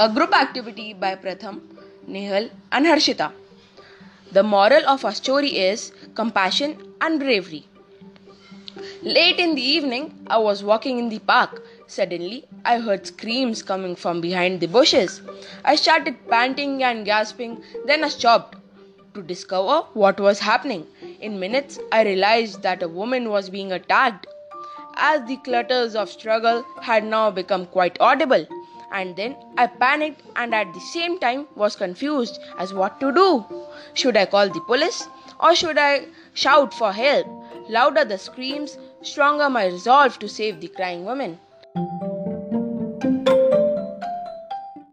A group activity by Pratham, Nehal, and Harshita. The moral of our story is compassion and bravery. Late in the evening, I was walking in the park. Suddenly, I heard screams coming from behind the bushes. I started panting and gasping, then I stopped to discover what was happening. In minutes, I realized that a woman was being attacked. As the clutters of struggle had now become quite audible, and then I panicked and at the same time was confused as what to do. Should I call the police or should I shout for help? Louder the screams, stronger my resolve to save the crying woman.